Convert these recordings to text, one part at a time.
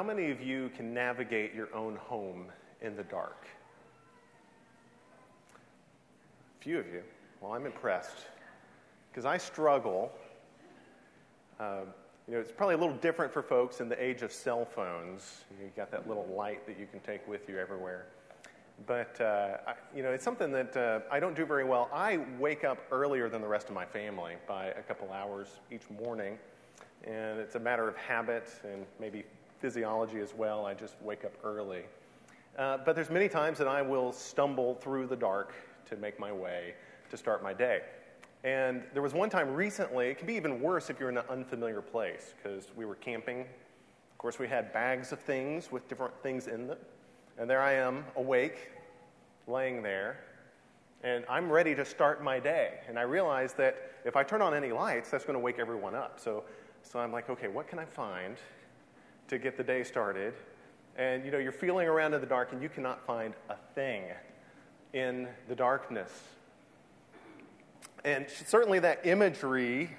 How many of you can navigate your own home in the dark? A few of you. Well, I'm impressed because I struggle. Um, you know, it's probably a little different for folks in the age of cell phones. You got that little light that you can take with you everywhere. But, uh, I, you know, it's something that uh, I don't do very well. I wake up earlier than the rest of my family by a couple hours each morning. And it's a matter of habit and maybe physiology as well. I just wake up early. Uh, but there's many times that I will stumble through the dark to make my way to start my day. And there was one time recently, it can be even worse if you're in an unfamiliar place, because we were camping. Of course, we had bags of things with different things in them. And there I am, awake, laying there, and I'm ready to start my day. And I realize that if I turn on any lights, that's going to wake everyone up. So, so I'm like, okay, what can I find to get the day started? And you know, you're feeling around in the dark and you cannot find a thing in the darkness. And certainly that imagery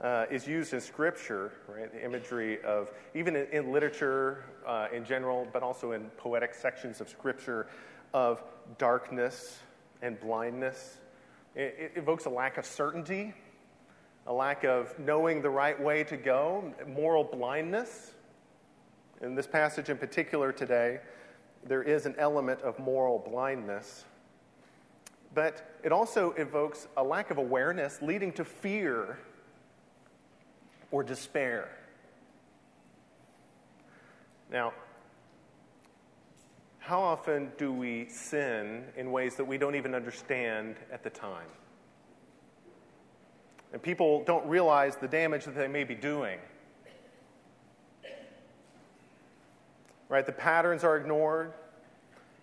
uh, is used in Scripture, right? The imagery of, even in, in literature uh, in general, but also in poetic sections of Scripture, of darkness and blindness. It, it evokes a lack of certainty, a lack of knowing the right way to go, moral blindness. In this passage in particular today, there is an element of moral blindness but it also evokes a lack of awareness leading to fear or despair. Now, how often do we sin in ways that we don't even understand at the time? And people don't realize the damage that they may be doing. Right? The patterns are ignored.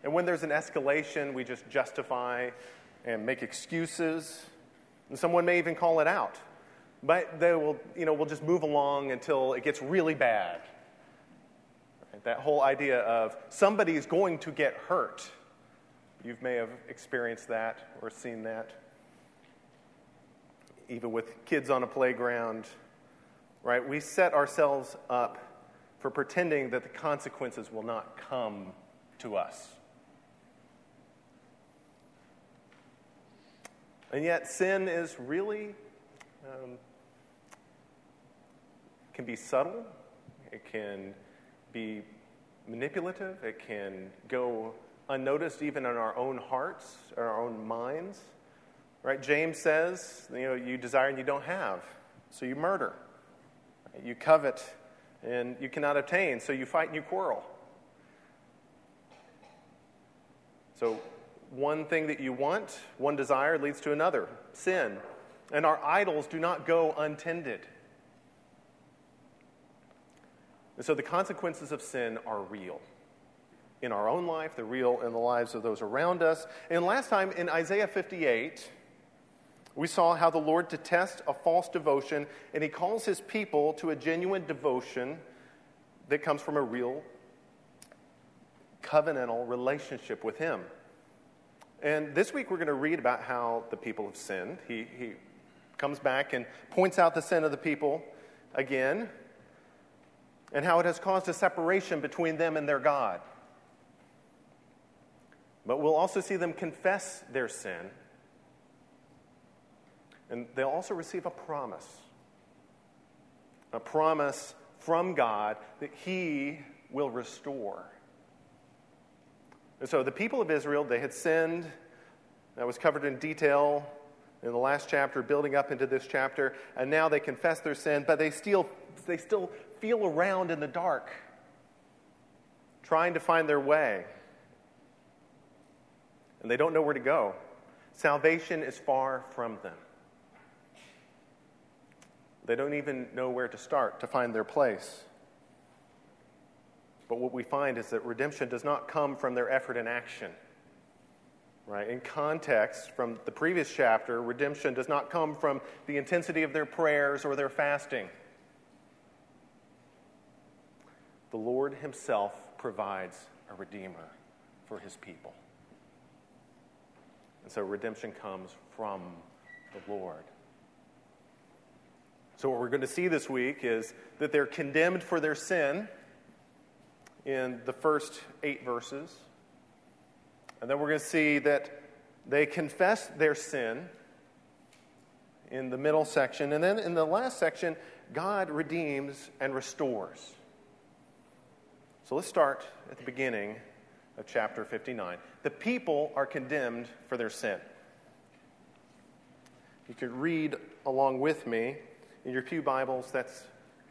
And when there's an escalation, we just justify and make excuses. And someone may even call it out. But they will, you know, we'll just move along until it gets really bad. Right? That whole idea of somebody is going to get hurt. You may have experienced that or seen that. Even with kids on a playground, right? We set ourselves up for pretending that the consequences will not come to us. And yet, sin is really, um, can be subtle, it can be manipulative, it can go unnoticed even in our own hearts, our own minds. Right? James says, you know, you desire and you don't have, so you murder. You covet and you cannot obtain, so you fight and you quarrel. So one thing that you want, one desire leads to another sin. And our idols do not go untended. And so the consequences of sin are real in our own life, they're real in the lives of those around us. And last time in Isaiah 58, we saw how the Lord detests a false devotion and he calls his people to a genuine devotion that comes from a real covenantal relationship with him. And this week we're going to read about how the people have sinned. He, he comes back and points out the sin of the people again and how it has caused a separation between them and their God. But we'll also see them confess their sin. And they'll also receive a promise a promise from God that He will restore. And so the people of Israel, they had sinned. That was covered in detail in the last chapter, building up into this chapter. And now they confess their sin, but they still, they still feel around in the dark, trying to find their way. And they don't know where to go. Salvation is far from them. They don't even know where to start to find their place. But what we find is that redemption does not come from their effort and action. Right? In context, from the previous chapter, redemption does not come from the intensity of their prayers or their fasting. The Lord Himself provides a Redeemer for His people. And so redemption comes from the Lord. So, what we're going to see this week is that they're condemned for their sin in the first eight verses. And then we're going to see that they confess their sin in the middle section. And then in the last section, God redeems and restores. So let's start at the beginning of chapter 59. The people are condemned for their sin. You could read along with me in your Pew Bibles, that's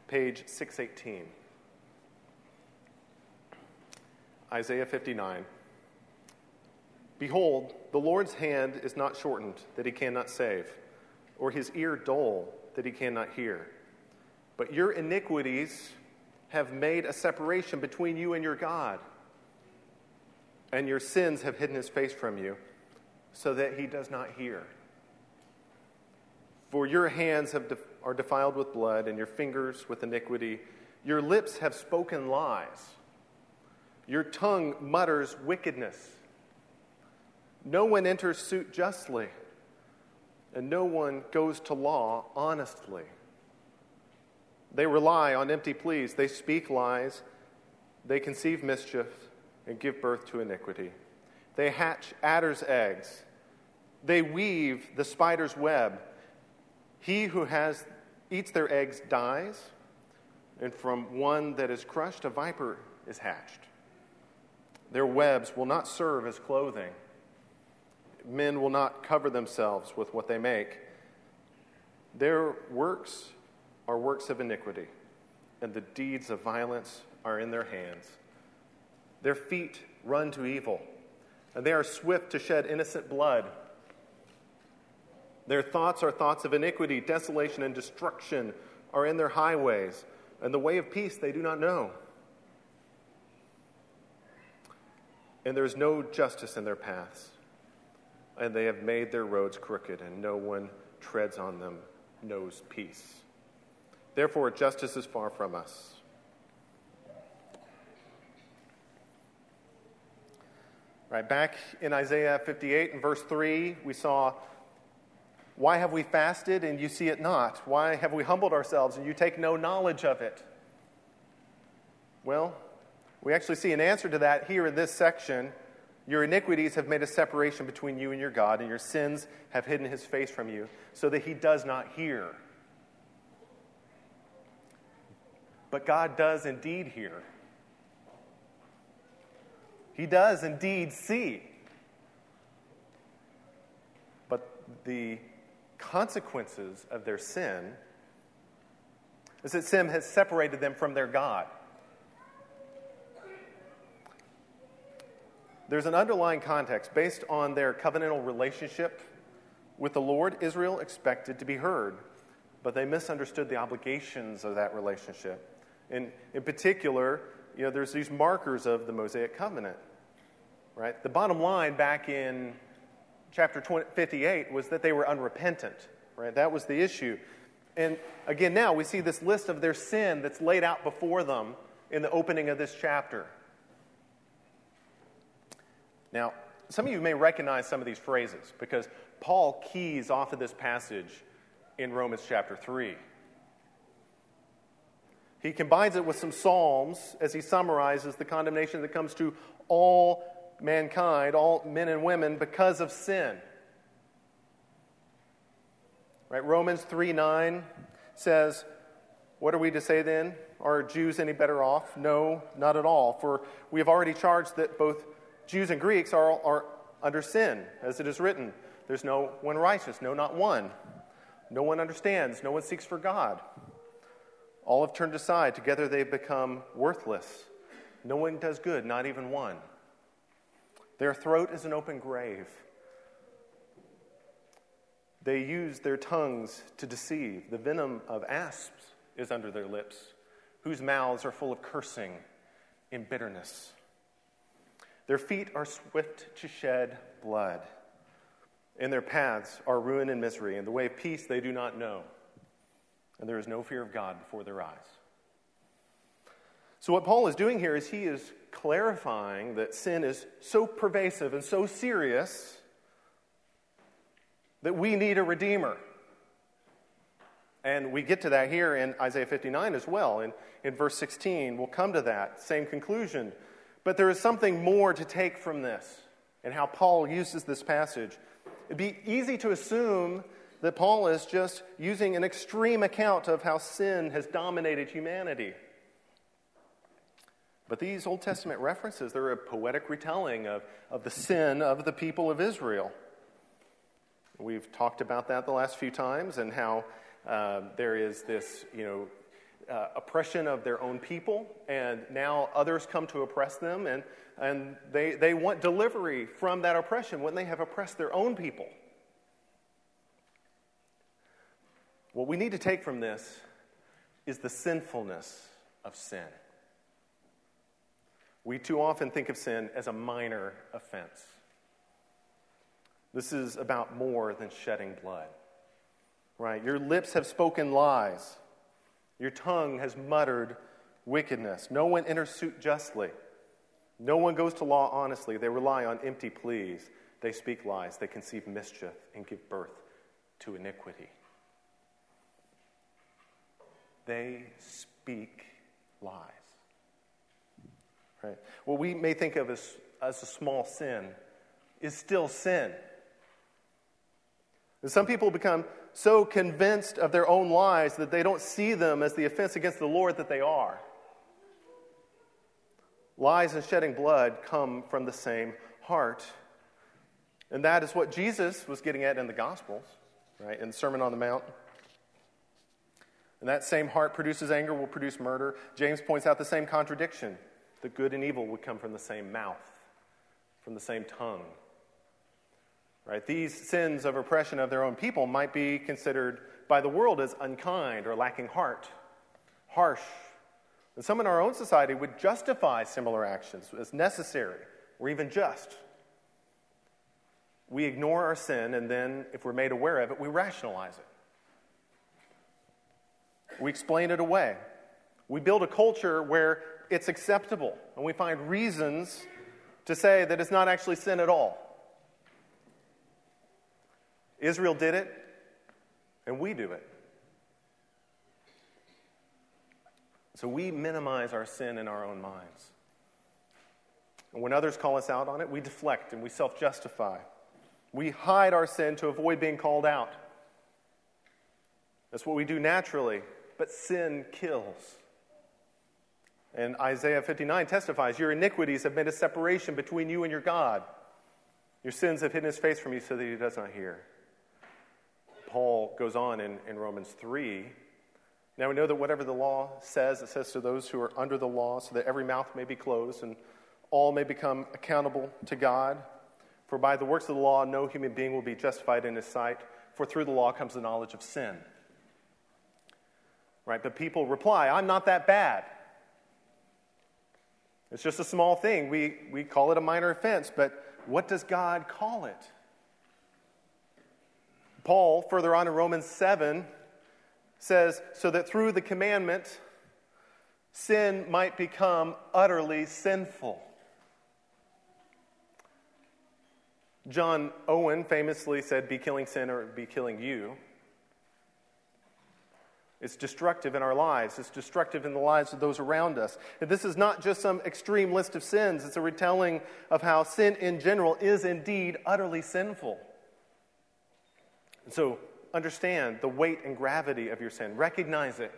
page 618. Isaiah 59. Behold, the Lord's hand is not shortened that he cannot save, or his ear dull that he cannot hear. But your iniquities have made a separation between you and your God, and your sins have hidden his face from you, so that he does not hear. For your hands have are defiled with blood, and your fingers with iniquity. Your lips have spoken lies. Your tongue mutters wickedness. No one enters suit justly, and no one goes to law honestly. They rely on empty pleas, they speak lies, they conceive mischief, and give birth to iniquity. They hatch adder's eggs, they weave the spider's web. He who has eats their eggs dies, and from one that is crushed, a viper is hatched. Their webs will not serve as clothing men will not cover themselves with what they make. Their works are works of iniquity, and the deeds of violence are in their hands. Their feet run to evil, and they are swift to shed innocent blood. Their thoughts are thoughts of iniquity, desolation, and destruction are in their highways, and the way of peace they do not know. And there is no justice in their paths and they have made their roads crooked, and no one treads on them knows peace. Therefore, justice is far from us. Right, back in Isaiah 58 and verse 3, we saw, Why have we fasted and you see it not? Why have we humbled ourselves and you take no knowledge of it? Well, we actually see an answer to that here in this section your iniquities have made a separation between you and your God, and your sins have hidden his face from you, so that he does not hear. But God does indeed hear. He does indeed see. But the consequences of their sin is that sin has separated them from their God. There's an underlying context. Based on their covenantal relationship with the Lord, Israel expected to be heard, but they misunderstood the obligations of that relationship. And in particular, you know, there's these markers of the Mosaic covenant, right? The bottom line back in chapter 20, 58 was that they were unrepentant, right? That was the issue. And again, now we see this list of their sin that's laid out before them in the opening of this chapter. Now, some of you may recognize some of these phrases because Paul keys off of this passage in Romans chapter 3. He combines it with some Psalms as he summarizes the condemnation that comes to all mankind, all men and women, because of sin. Right? Romans 3 9 says, What are we to say then? Are Jews any better off? No, not at all. For we have already charged that both Jews and Greeks are, are under sin, as it is written. There's no one righteous, no, not one. No one understands, no one seeks for God. All have turned aside, together they've become worthless. No one does good, not even one. Their throat is an open grave. They use their tongues to deceive. The venom of asps is under their lips, whose mouths are full of cursing and bitterness. Their feet are swift to shed blood. In their paths are ruin and misery, and the way of peace they do not know. And there is no fear of God before their eyes. So, what Paul is doing here is he is clarifying that sin is so pervasive and so serious that we need a redeemer. And we get to that here in Isaiah 59 as well. In, in verse 16, we'll come to that same conclusion. But there is something more to take from this and how Paul uses this passage. It'd be easy to assume that Paul is just using an extreme account of how sin has dominated humanity. But these Old Testament references, they're a poetic retelling of, of the sin of the people of Israel. We've talked about that the last few times and how uh, there is this, you know, uh, oppression of their own people, and now others come to oppress them, and, and they, they want delivery from that oppression when they have oppressed their own people. What we need to take from this is the sinfulness of sin. We too often think of sin as a minor offense. This is about more than shedding blood. Right? Your lips have spoken lies. Your tongue has muttered wickedness. No one enters suit justly. No one goes to law honestly. They rely on empty pleas. They speak lies. They conceive mischief and give birth to iniquity. They speak lies. Right? What we may think of as, as a small sin is still sin. And some people become so convinced of their own lies that they don't see them as the offense against the Lord that they are. Lies and shedding blood come from the same heart. And that is what Jesus was getting at in the Gospels, right? In the Sermon on the Mount. And that same heart produces anger, will produce murder. James points out the same contradiction that good and evil would come from the same mouth, from the same tongue. Right? These sins of oppression of their own people might be considered by the world as unkind or lacking heart, harsh. And some in our own society would justify similar actions as necessary or even just. We ignore our sin, and then, if we're made aware of it, we rationalize it. We explain it away. We build a culture where it's acceptable, and we find reasons to say that it's not actually sin at all. Israel did it, and we do it. So we minimize our sin in our own minds. And when others call us out on it, we deflect and we self justify. We hide our sin to avoid being called out. That's what we do naturally, but sin kills. And Isaiah 59 testifies Your iniquities have made a separation between you and your God. Your sins have hidden his face from you so that he does not hear. Paul goes on in, in Romans 3. Now we know that whatever the law says, it says to those who are under the law, so that every mouth may be closed and all may become accountable to God. For by the works of the law, no human being will be justified in his sight, for through the law comes the knowledge of sin. Right? But people reply, I'm not that bad. It's just a small thing. We, we call it a minor offense, but what does God call it? Paul, further on in Romans 7, says, So that through the commandment, sin might become utterly sinful. John Owen famously said, Be killing sin or be killing you. It's destructive in our lives. It's destructive in the lives of those around us. And this is not just some extreme list of sins, it's a retelling of how sin in general is indeed utterly sinful. And so understand the weight and gravity of your sin. Recognize it.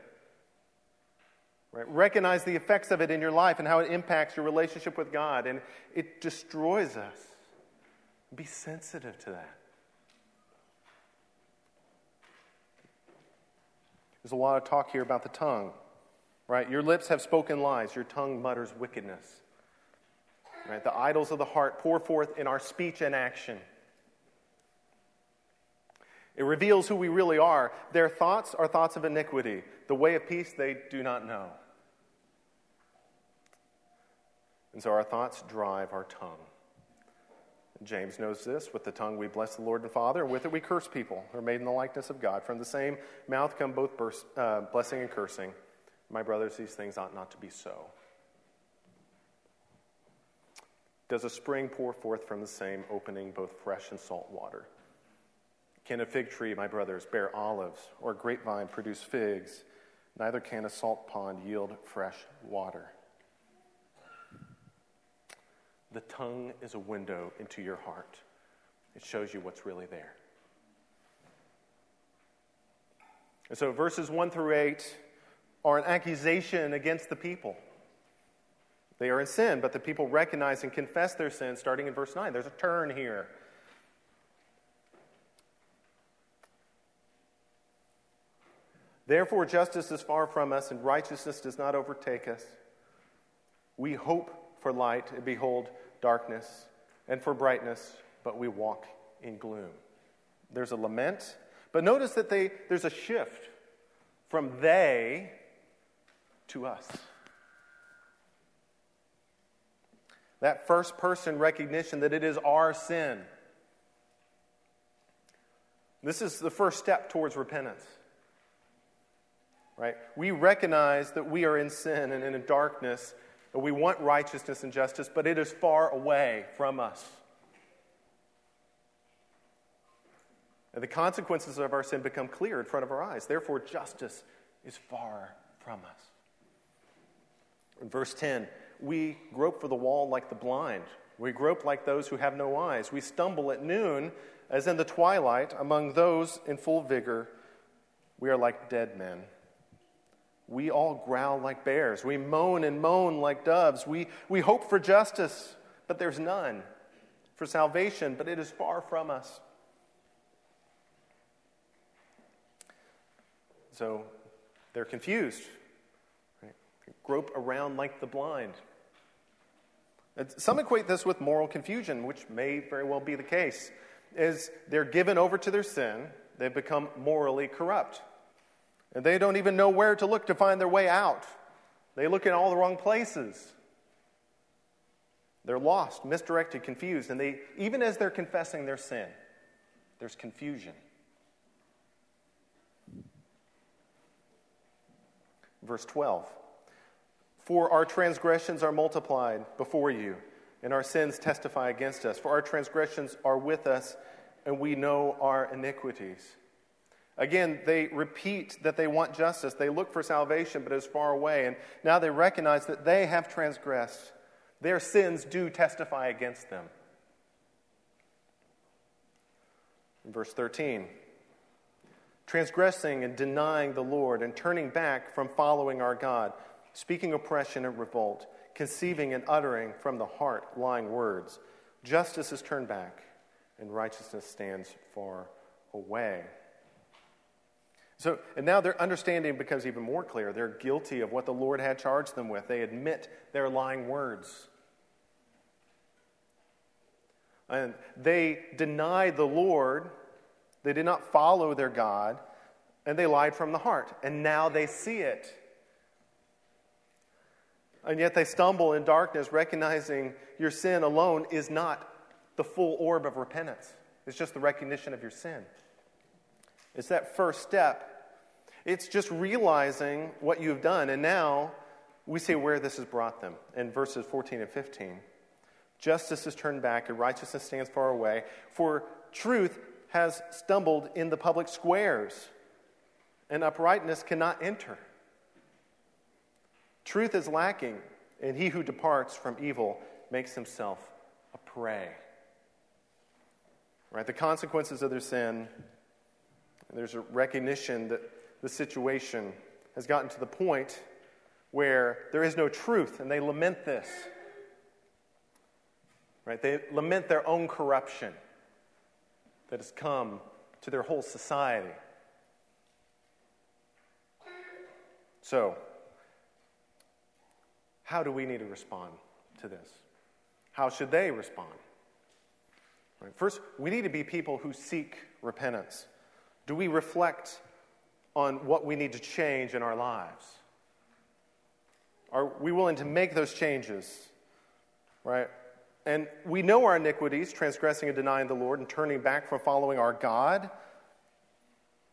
Right? Recognize the effects of it in your life and how it impacts your relationship with God. And it destroys us. Be sensitive to that. There's a lot of talk here about the tongue. Right? Your lips have spoken lies, your tongue mutters wickedness. Right? The idols of the heart pour forth in our speech and action. It reveals who we really are. Their thoughts are thoughts of iniquity. The way of peace they do not know. And so our thoughts drive our tongue. James knows this. With the tongue we bless the Lord and Father, and with it we curse people who are made in the likeness of God. From the same mouth come both uh, blessing and cursing. My brothers, these things ought not to be so. Does a spring pour forth from the same opening both fresh and salt water? Can a fig tree, my brothers, bear olives, or a grapevine produce figs? Neither can a salt pond yield fresh water. The tongue is a window into your heart, it shows you what's really there. And so, verses 1 through 8 are an accusation against the people. They are in sin, but the people recognize and confess their sin starting in verse 9. There's a turn here. Therefore, justice is far from us, and righteousness does not overtake us. We hope for light, and behold, darkness, and for brightness, but we walk in gloom. There's a lament, but notice that they, there's a shift from they to us. That first person recognition that it is our sin. This is the first step towards repentance. Right? We recognize that we are in sin and in a darkness, we want righteousness and justice, but it is far away from us. And the consequences of our sin become clear in front of our eyes. Therefore, justice is far from us. In verse 10, we grope for the wall like the blind. We grope like those who have no eyes. We stumble at noon as in the twilight among those in full vigor. We are like dead men. We all growl like bears. We moan and moan like doves. We, we hope for justice, but there's none. For salvation, but it is far from us. So they're confused grope around like the blind. Some equate this with moral confusion, which may very well be the case. Is they're given over to their sin, they've become morally corrupt. And they don't even know where to look to find their way out. They look in all the wrong places. They're lost, misdirected, confused, and they even as they're confessing their sin, there's confusion. Verse 12. For our transgressions are multiplied before you, and our sins testify against us. For our transgressions are with us, and we know our iniquities. Again, they repeat that they want justice. They look for salvation, but it's far away. And now they recognize that they have transgressed. Their sins do testify against them. In verse 13, transgressing and denying the Lord and turning back from following our God speaking oppression and revolt, conceiving and uttering from the heart lying words. Justice is turned back, and righteousness stands far away. So, and now their understanding becomes even more clear. They're guilty of what the Lord had charged them with. They admit their lying words. And they denied the Lord, they did not follow their God, and they lied from the heart. And now they see it. And yet they stumble in darkness, recognizing your sin alone is not the full orb of repentance. It's just the recognition of your sin. It's that first step. It's just realizing what you've done. And now we see where this has brought them in verses 14 and 15. Justice is turned back, and righteousness stands far away. For truth has stumbled in the public squares, and uprightness cannot enter. Truth is lacking, and he who departs from evil makes himself a prey. Right? The consequences of their sin, there's a recognition that the situation has gotten to the point where there is no truth, and they lament this. Right? They lament their own corruption that has come to their whole society. So, how do we need to respond to this? How should they respond? Right. First, we need to be people who seek repentance. Do we reflect on what we need to change in our lives? Are we willing to make those changes? Right? And we know our iniquities, transgressing and denying the Lord and turning back from following our God.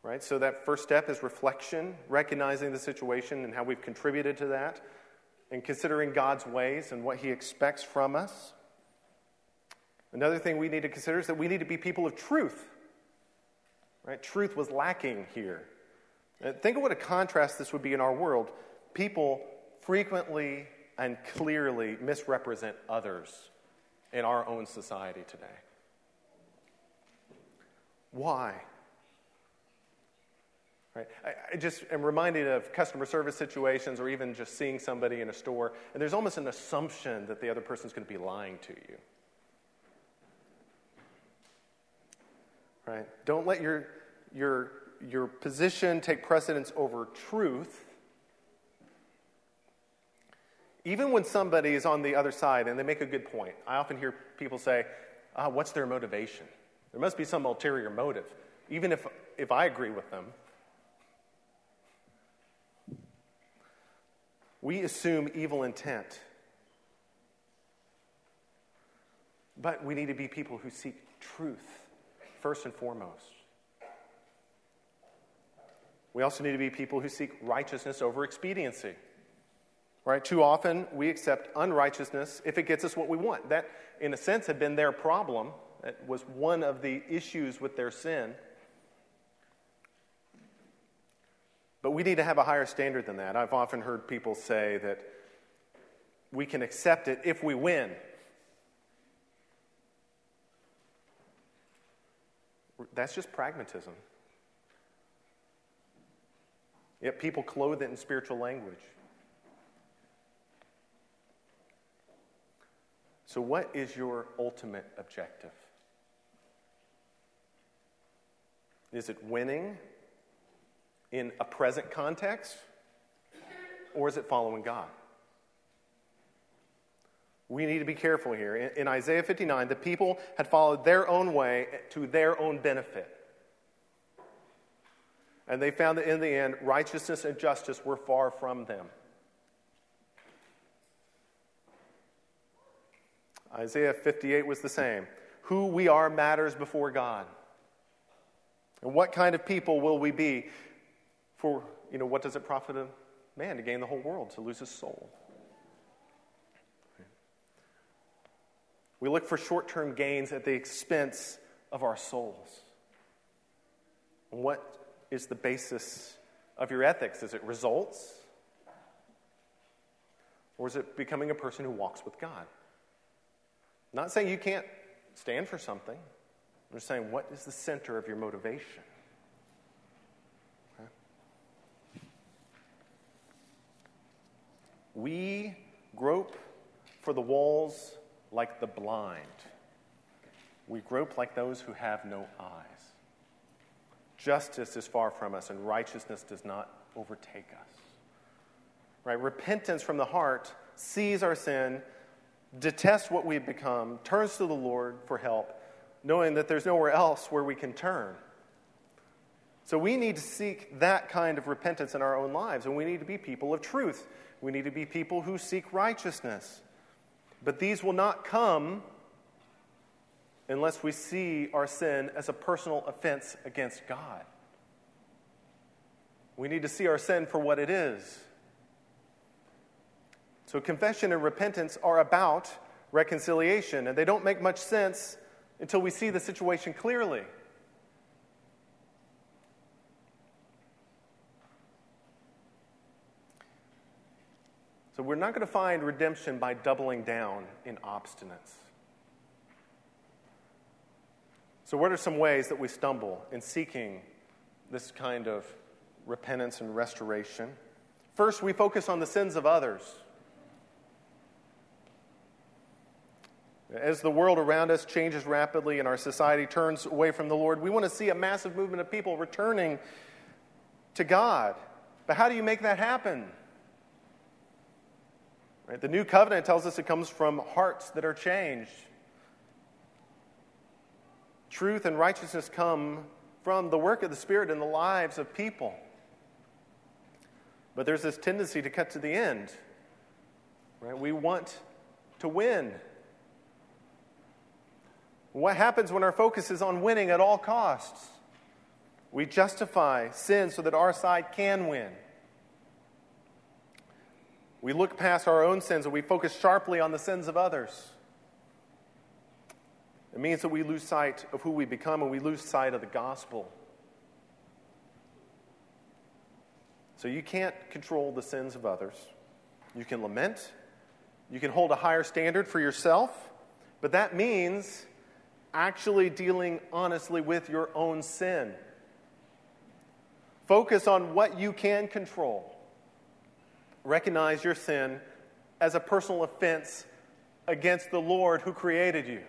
Right? So that first step is reflection, recognizing the situation and how we've contributed to that and considering God's ways and what He expects from us. Another thing we need to consider is that we need to be people of truth. Right? Truth was lacking here. Uh, think of what a contrast this would be in our world. People frequently and clearly misrepresent others in our own society today. Why? Right? I, I, just am reminded of customer service situations or even just seeing somebody in a store, and there's almost an assumption that the other person's going to be lying to you. Right? Don't let your, your, your position take precedence over truth. Even when somebody is on the other side and they make a good point, I often hear people say, ah, What's their motivation? There must be some ulterior motive, even if, if I agree with them. We assume evil intent. But we need to be people who seek truth first and foremost. We also need to be people who seek righteousness over expediency. Right? Too often we accept unrighteousness if it gets us what we want. That, in a sense, had been their problem. That was one of the issues with their sin. But we need to have a higher standard than that. I've often heard people say that we can accept it if we win. That's just pragmatism. Yet people clothe it in spiritual language. So, what is your ultimate objective? Is it winning in a present context, or is it following God? We need to be careful here. In, in, Isaiah 59, the people had followed their own way to their own benefit. And they found that in the end, righteousness and justice were far from them. Isaiah 58 was the same. Who we are matters before God. And what kind of people will we be for, you know, what does it profit a man to gain the whole world, to lose his soul? We look for short term gains at the expense of our souls. What is the basis of your ethics? Is it results? Or is it becoming a person who walks with God? I'm not saying you can't stand for something. I'm just saying, what is the center of your motivation? We grope for the walls like the blind. We grope like those who have no eyes. Justice is far from us, and righteousness does not overtake us. Right? Repentance from the heart sees our sin, detests what we've become, turns to the Lord for help, knowing that there's nowhere else where we can turn. So we need to seek that kind of repentance in our own lives, and we need to be people of truth. We need to be people who seek righteousness. But these will not come unless we see our sin as a personal offense against God. We need to see our sin for what it is. So, confession and repentance are about reconciliation, and they don't make much sense until we see the situation clearly. So we're not going to find redemption by doubling down in obstinance. So, what are some ways that we stumble in seeking this kind of repentance and restoration? First, we focus on the sins of others. As the world around us changes rapidly and our society turns away from the Lord, we want to see a massive movement of people returning to God. But how do you make that happen? Right? The new covenant tells us it comes from hearts that are changed. Truth and righteousness come from the work of the Spirit in the lives of people. But there's this tendency to cut to the end. Right? We want to win. What happens when our focus is on winning at all costs? We justify sin so that our side can win. We look past our own sins and we focus sharply on the sins of others. It means that we lose sight of who we become and we lose sight of the gospel. So you can't control the sins of others. You can lament, you can hold a higher standard for yourself, but that means actually dealing honestly with your own sin. Focus on what you can control. Recognize your sin as a personal offense against the Lord who created you.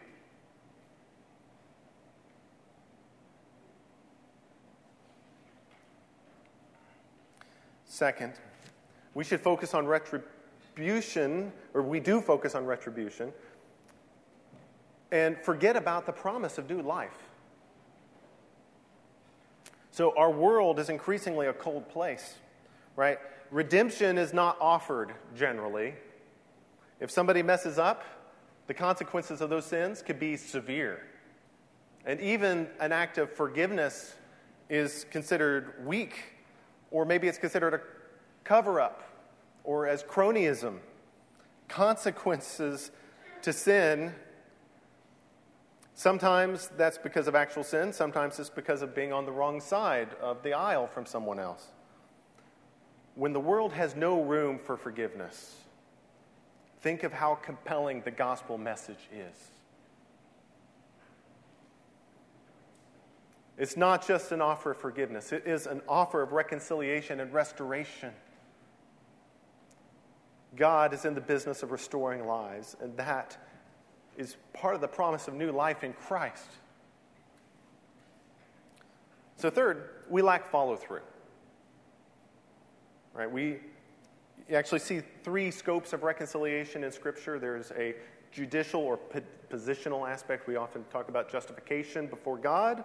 Second, we should focus on retribution, or we do focus on retribution, and forget about the promise of new life. So, our world is increasingly a cold place, right? Redemption is not offered generally. If somebody messes up, the consequences of those sins could be severe. And even an act of forgiveness is considered weak or maybe it's considered a cover up or as cronyism. Consequences to sin. Sometimes that's because of actual sin, sometimes it's because of being on the wrong side of the aisle from someone else. When the world has no room for forgiveness, think of how compelling the gospel message is. It's not just an offer of forgiveness, it is an offer of reconciliation and restoration. God is in the business of restoring lives, and that is part of the promise of new life in Christ. So, third, we lack follow through. Right? We actually see three scopes of reconciliation in Scripture. There's a judicial or positional aspect. We often talk about justification before God.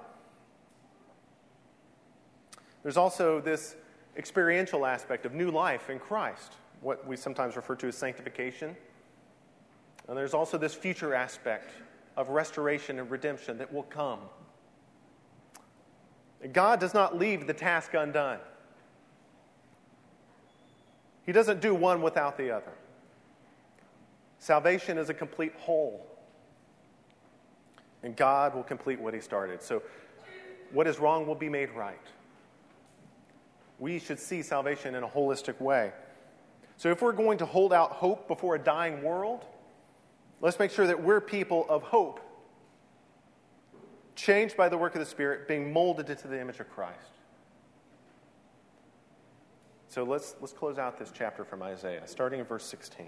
There's also this experiential aspect of new life in Christ, what we sometimes refer to as sanctification. And there's also this future aspect of restoration and redemption that will come. God does not leave the task undone. He doesn't do one without the other. Salvation is a complete whole. And God will complete what He started. So, what is wrong will be made right we should see salvation in a holistic way. So, if we're going to hold out hope before a dying world, let's make sure that we're people of hope, changed by the work of the Spirit, being molded into the image of Christ. So, let's, let's close out this chapter from Isaiah, starting in verse 16.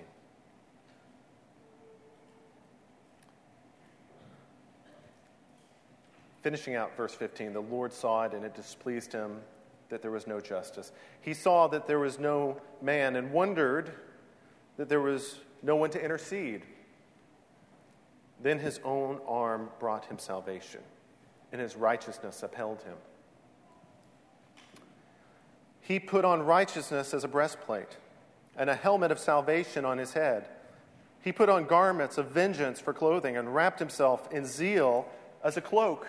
Finishing out verse 15, the Lord saw it and it displeased him that there was no justice. He saw that there was no man and wondered that there was no one to intercede. Then his own arm brought him salvation, and his righteousness upheld him. He put on righteousness as a breastplate, and a helmet of salvation on his head. He put on garments of vengeance for clothing, and wrapped himself in zeal as a cloak.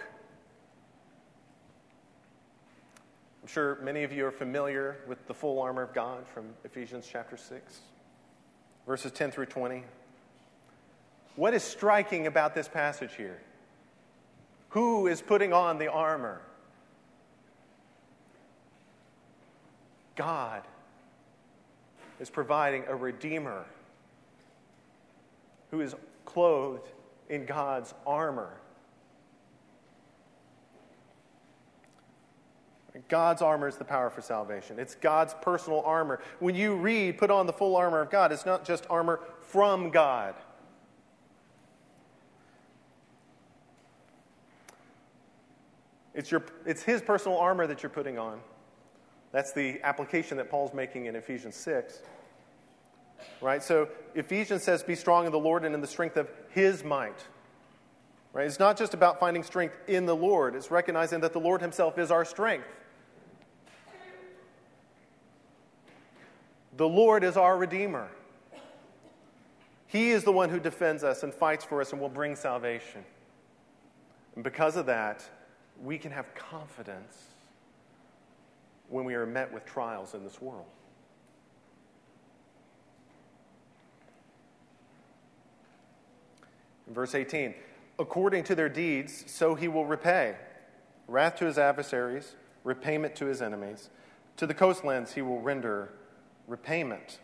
I'm sure many of you are familiar with the full armor of God from Ephesians chapter 6, verses 10 through 20. What is striking about this passage here? Who is putting on the armor? God is providing a redeemer who is clothed in God's armor. God's armor is the power for salvation. It's God's personal armor. When you read, put on the full armor of God, it's not just armor from God. It's, your, it's his personal armor that you're putting on. That's the application that Paul's making in Ephesians 6. Right? So Ephesians says, Be strong in the Lord and in the strength of his might. Right? It's not just about finding strength in the Lord, it's recognizing that the Lord himself is our strength. The Lord is our Redeemer. He is the one who defends us and fights for us and will bring salvation. And because of that, we can have confidence when we are met with trials in this world. In verse 18, according to their deeds, so he will repay wrath to his adversaries, repayment to his enemies. To the coastlands he will render repayment.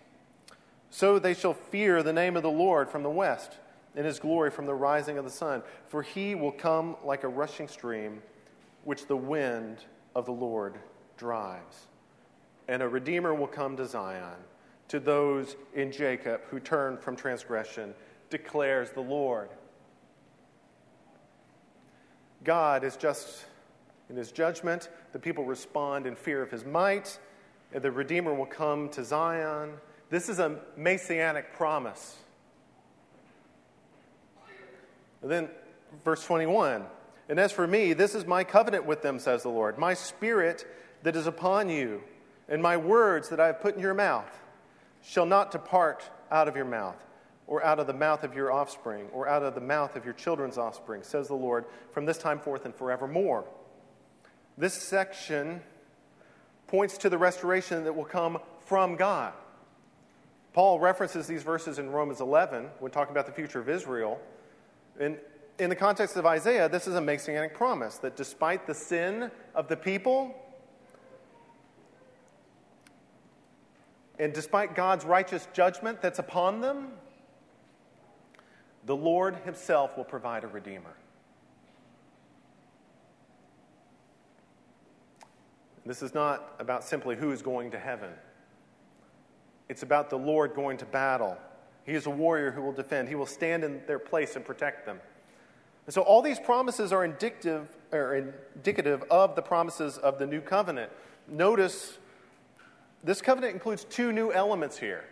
So they shall fear the name of the Lord from the west, and his glory from the rising of the sun. For he will come like a rushing stream, which the wind of the Lord drives. And a Redeemer will come to Zion, to those in Jacob who turn from transgression, declares the Lord. God is just in his judgment. The people respond in fear of his might. And the Redeemer will come to Zion. This is a messianic promise. And then, verse 21 And as for me, this is my covenant with them, says the Lord. My spirit that is upon you, and my words that I have put in your mouth, shall not depart out of your mouth, or out of the mouth of your offspring, or out of the mouth of your children's offspring, says the Lord, from this time forth and forevermore. This section points to the restoration that will come from God. Paul references these verses in Romans 11 when talking about the future of Israel. And in the context of Isaiah, this is a messianic promise that despite the sin of the people, and despite God's righteous judgment that's upon them, the Lord Himself will provide a Redeemer. This is not about simply who is going to heaven. It's about the Lord going to battle. He is a warrior who will defend. He will stand in their place and protect them. And so all these promises are indicative, indicative of the promises of the new covenant. Notice this covenant includes two new elements here.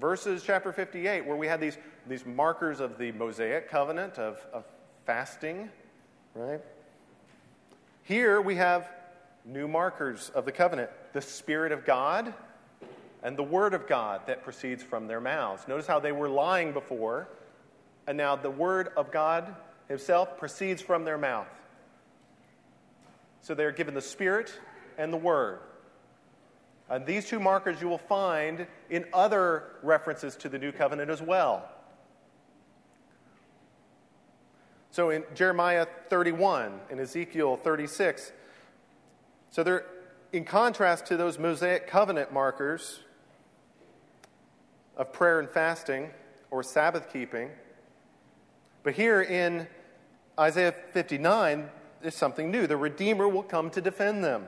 Verses chapter 58, where we had these, these markers of the Mosaic covenant of, of fasting, right? Here we have new markers of the covenant the Spirit of God and the Word of God that proceeds from their mouths. Notice how they were lying before, and now the Word of God Himself proceeds from their mouth. So they are given the Spirit and the Word. And these two markers you will find in other references to the new covenant as well. So in Jeremiah 31 and Ezekiel 36, so they're in contrast to those Mosaic covenant markers of prayer and fasting or Sabbath keeping. But here in Isaiah 59, there's something new. The Redeemer will come to defend them.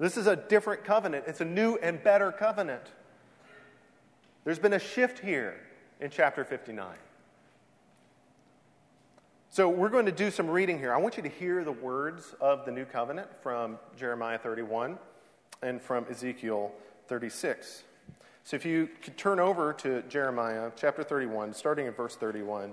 This is a different covenant, it's a new and better covenant. There's been a shift here in chapter 59. So we're going to do some reading here. I want you to hear the words of the new covenant from Jeremiah 31 and from Ezekiel 36. So if you could turn over to Jeremiah chapter 31, starting at verse 31.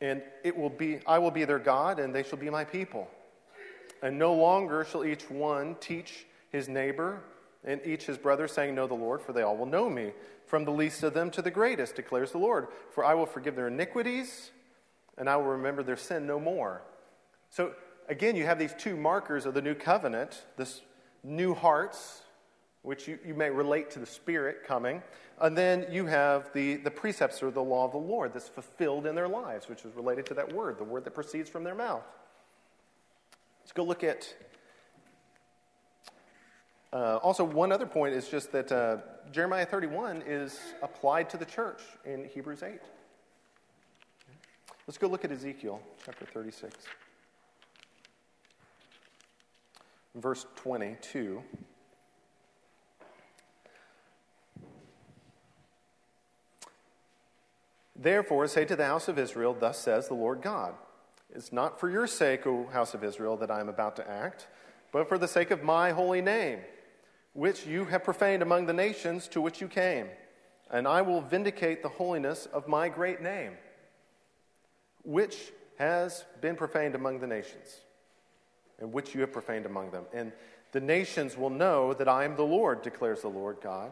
And it will be, I will be their God, and they shall be my people. And no longer shall each one teach his neighbor and each his brother, saying, Know the Lord, for they all will know me from the least of them to the greatest, declares the Lord. For I will forgive their iniquities, and I will remember their sin no more. So, again, you have these two markers of the new covenant this new hearts, which you, you may relate to the Spirit coming. And then you have the, the precepts or the law of the Lord that's fulfilled in their lives, which is related to that word, the word that proceeds from their mouth. Let's go look at uh, also, one other point is just that uh, Jeremiah 31 is applied to the church in Hebrews 8. Let's go look at Ezekiel chapter 36, verse 22. Therefore, say to the house of Israel, Thus says the Lord God It's not for your sake, O house of Israel, that I am about to act, but for the sake of my holy name which you have profaned among the nations to which you came, and I will vindicate the holiness of my great name, which has been profaned among the nations. and which you have profaned among them. And the nations will know that I am the Lord, declares the Lord God,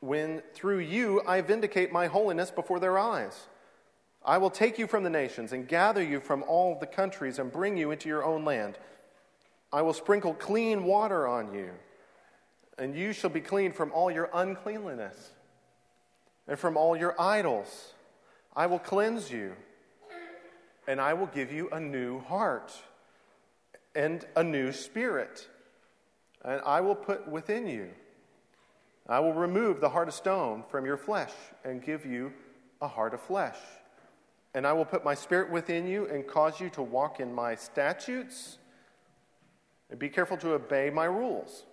when through you I vindicate my holiness before their eyes. I will take you from the nations and gather you from all the countries and bring you into your own land. I will sprinkle clean water on you, and you shall be clean from all your uncleanliness and from all your idols. I will cleanse you, and I will give you a new heart and a new spirit, and I will put within you. I will remove the heart of stone from your flesh and give you a heart of flesh. And I will put my spirit within you and cause you to walk in my statutes. And be careful to obey my rules.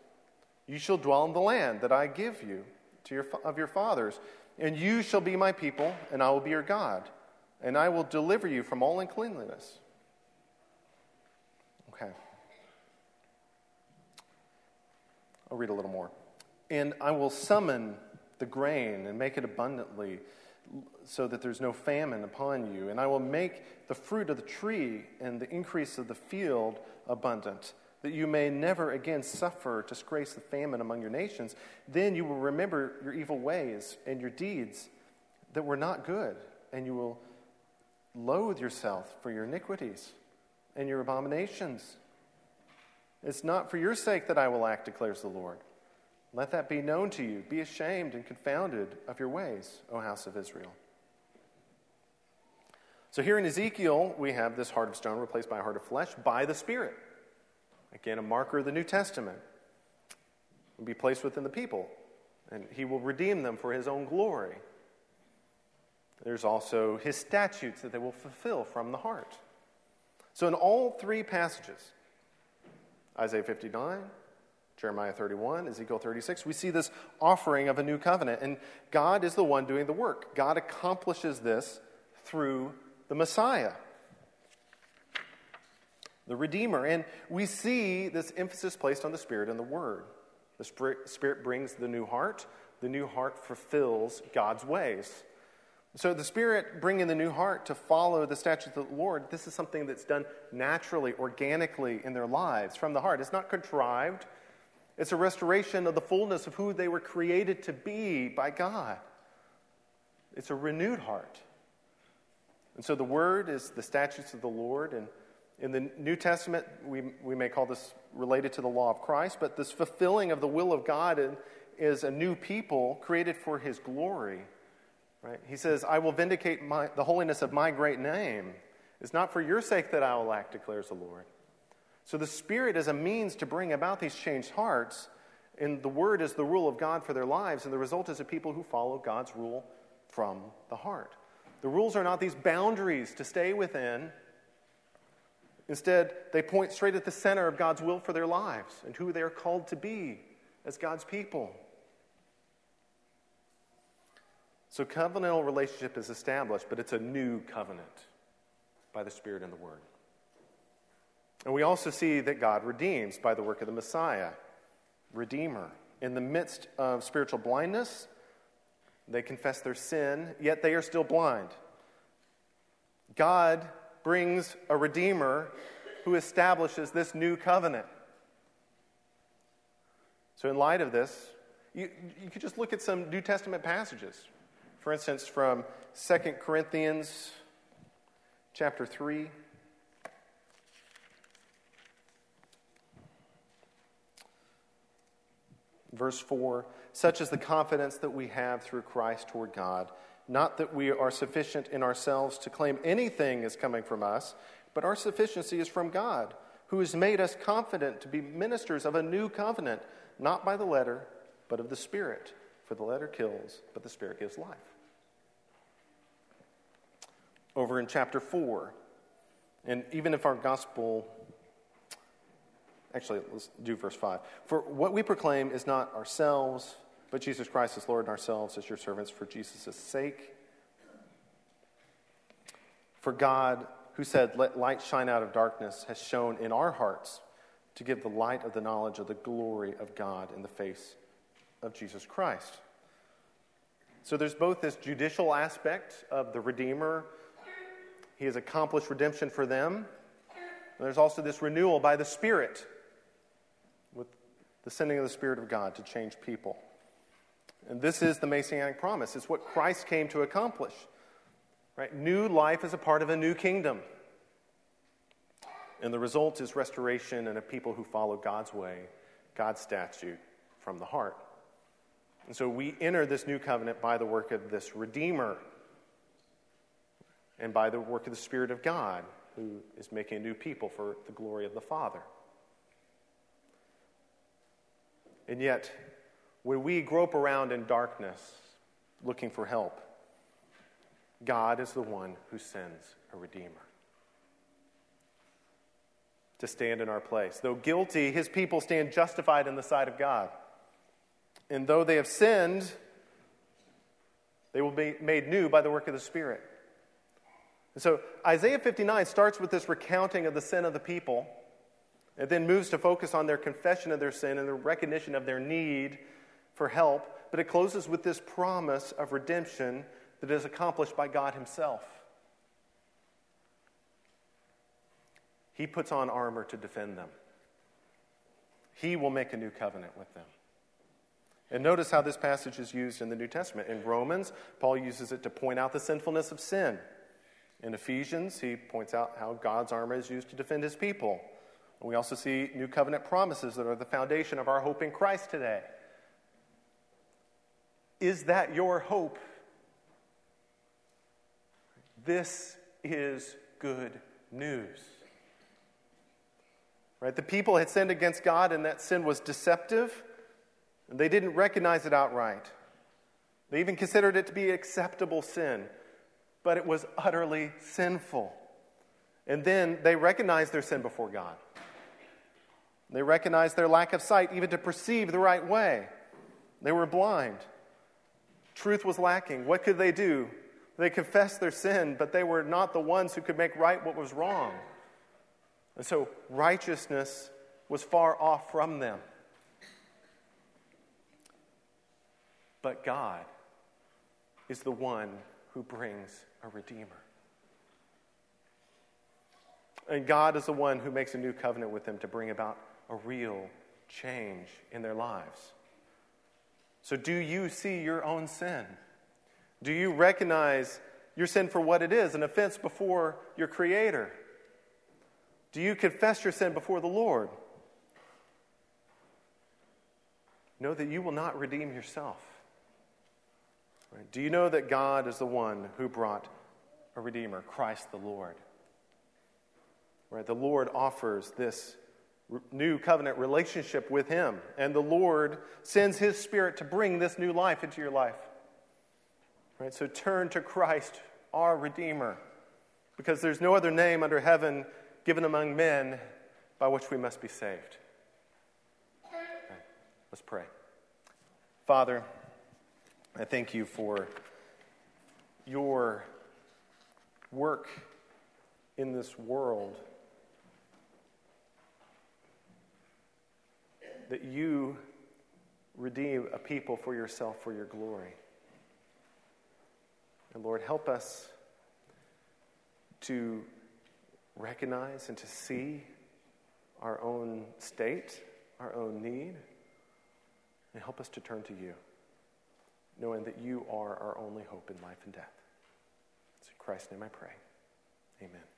You shall dwell in the land that I give you to your, of your fathers, and you shall be my people, and I will be your God, and I will deliver you from all uncleanliness. Okay. I'll read a little more. And I will summon the grain and make it abundantly so that there's no famine upon you. And I will make the fruit of the tree and the increase of the field abundant, that you may never again suffer disgrace the famine among your nations. Then you will remember your evil ways and your deeds that were not good, and you will loathe yourself for your iniquities and your abominations. It's not for your sake that I will act, declares the Lord. Let that be known to you. Be ashamed and confounded of your ways, O house of Israel. So here in Ezekiel, we have this heart of stone replaced by a heart of flesh by the Spirit. Again, a marker of the New Testament. Will be placed within the people, and he will redeem them for his own glory. There's also his statutes that they will fulfill from the heart. So, in all three passages, Isaiah 59, Jeremiah 31, Ezekiel 36, we see this offering of a new covenant. And God is the one doing the work. God accomplishes this through the Messiah, the Redeemer. And we see this emphasis placed on the Spirit and the Word. The Spirit brings the new heart, the new heart fulfills God's ways. So, the Spirit bringing the new heart to follow the statutes of the Lord, this is something that's done naturally, organically in their lives from the heart. It's not contrived, it's a restoration of the fullness of who they were created to be by God. It's a renewed heart. And so, the Word is the statutes of the Lord. And in the New Testament, we, we may call this related to the law of Christ, but this fulfilling of the will of God is a new people created for His glory Right? He says, I will vindicate my, the holiness of my great name. It's not for your sake that I will act, declares the Lord. So the Spirit is a means to bring about these changed hearts, and the Word is the rule of God for their lives, and the result is a people who follow God's rule from the heart. The rules are not these boundaries to stay within. Instead, they point straight at the center of God's will for their lives and who they are called to be as God's people. So, covenantal relationship is established, but it's a new covenant by the Spirit and the Word. And we also see that God redeems by the work of the Messiah, Redeemer. In the midst of spiritual blindness, they confess their sin, yet they are still blind. God brings a Redeemer who establishes this new covenant. So, in light of this, you, you could just look at some New Testament passages. For instance, from 2 Corinthians chapter 3. Verse 4 Such is the confidence that we have through Christ toward God. Not that we are sufficient in ourselves to claim anything is coming from us, but our sufficiency is from God, who has made us confident to be ministers of a new covenant, not by the letter, but of the Spirit. For the letter kills, but the Spirit gives life over in chapter 4. And even if our gospel, actually, let's do verse 5. For what we proclaim is not ourselves, but Jesus Christ as Lord and ourselves as your servants for Jesus' sake. For God, who said, Let light shine out of darkness, has shone in our hearts to give the light of the knowledge of the glory of God in the face of Jesus Christ. So there's both this judicial aspect of the Redeemer he has accomplished redemption for them. There's also this renewal by the Spirit, the sending of the Spirit of God to change people. And this is the Messianic promise. It's what Christ came to accomplish. Right? New life is a part of a new kingdom. And the result is restoration and a people who follow God's way, God's statute from the heart. And so we enter this new covenant by the work of this Redeemer and by the work of the Spirit of God, who is making a new people for the glory of the Father. And yet, when we grope around in darkness looking for help, God is the one who sends a Redeemer to stand in our place. Though guilty, his people stand justified in the sight of God. And though they have sinned, they will be made new by the work of the Spirit. And so Isaiah 59 starts with this recounting of the sin of the people. It then moves to focus on their confession of their sin and the recognition of their need for help. But it closes with this promise of redemption that is accomplished by God Himself. He puts on armor to defend them, He will make a new covenant with them. And notice how this passage is used in the New Testament. In Romans, Paul uses it to point out the sinfulness of sin. In Ephesians, he points out how God's armor is used to defend his people. We also see new covenant promises that are the foundation of our hope in Christ today. Is that your hope? This is good news. Right? The people had sinned against God, and that sin was deceptive. And they didn't recognize it outright. They even considered it to be acceptable sin, but it was utterly sinful. And then they recognized their sin before God. They recognized their lack of sight, even to perceive the right way. They were blind. Truth was lacking. What could they do? They confessed their sin, but they were not the ones who could make right what was wrong. And so righteousness was far off from them. But God is the one who brings a Redeemer. And God is the one who makes a new covenant with them to bring about a real change in their lives. So, do you see your own sin? Do you recognize your sin for what it is an offense before your Creator? Do you confess your sin before the Lord? Know that you will not redeem yourself. Right? Do you know that God is the one who brought a Redeemer, Christ the Lord? Right? The Lord offers this new covenant relationship with Him, and the Lord sends His Spirit to bring this new life into your life. Right? So turn to Christ, our Redeemer, because there's no other name under heaven given among men by which we must be saved. Right. Let's pray. Father, I thank you for your work in this world. That you redeem a people for yourself for your glory. And Lord, help us to recognize and to see our own state, our own need, and help us to turn to you knowing that you are our only hope in life and death. It's in Christ's name I pray. Amen.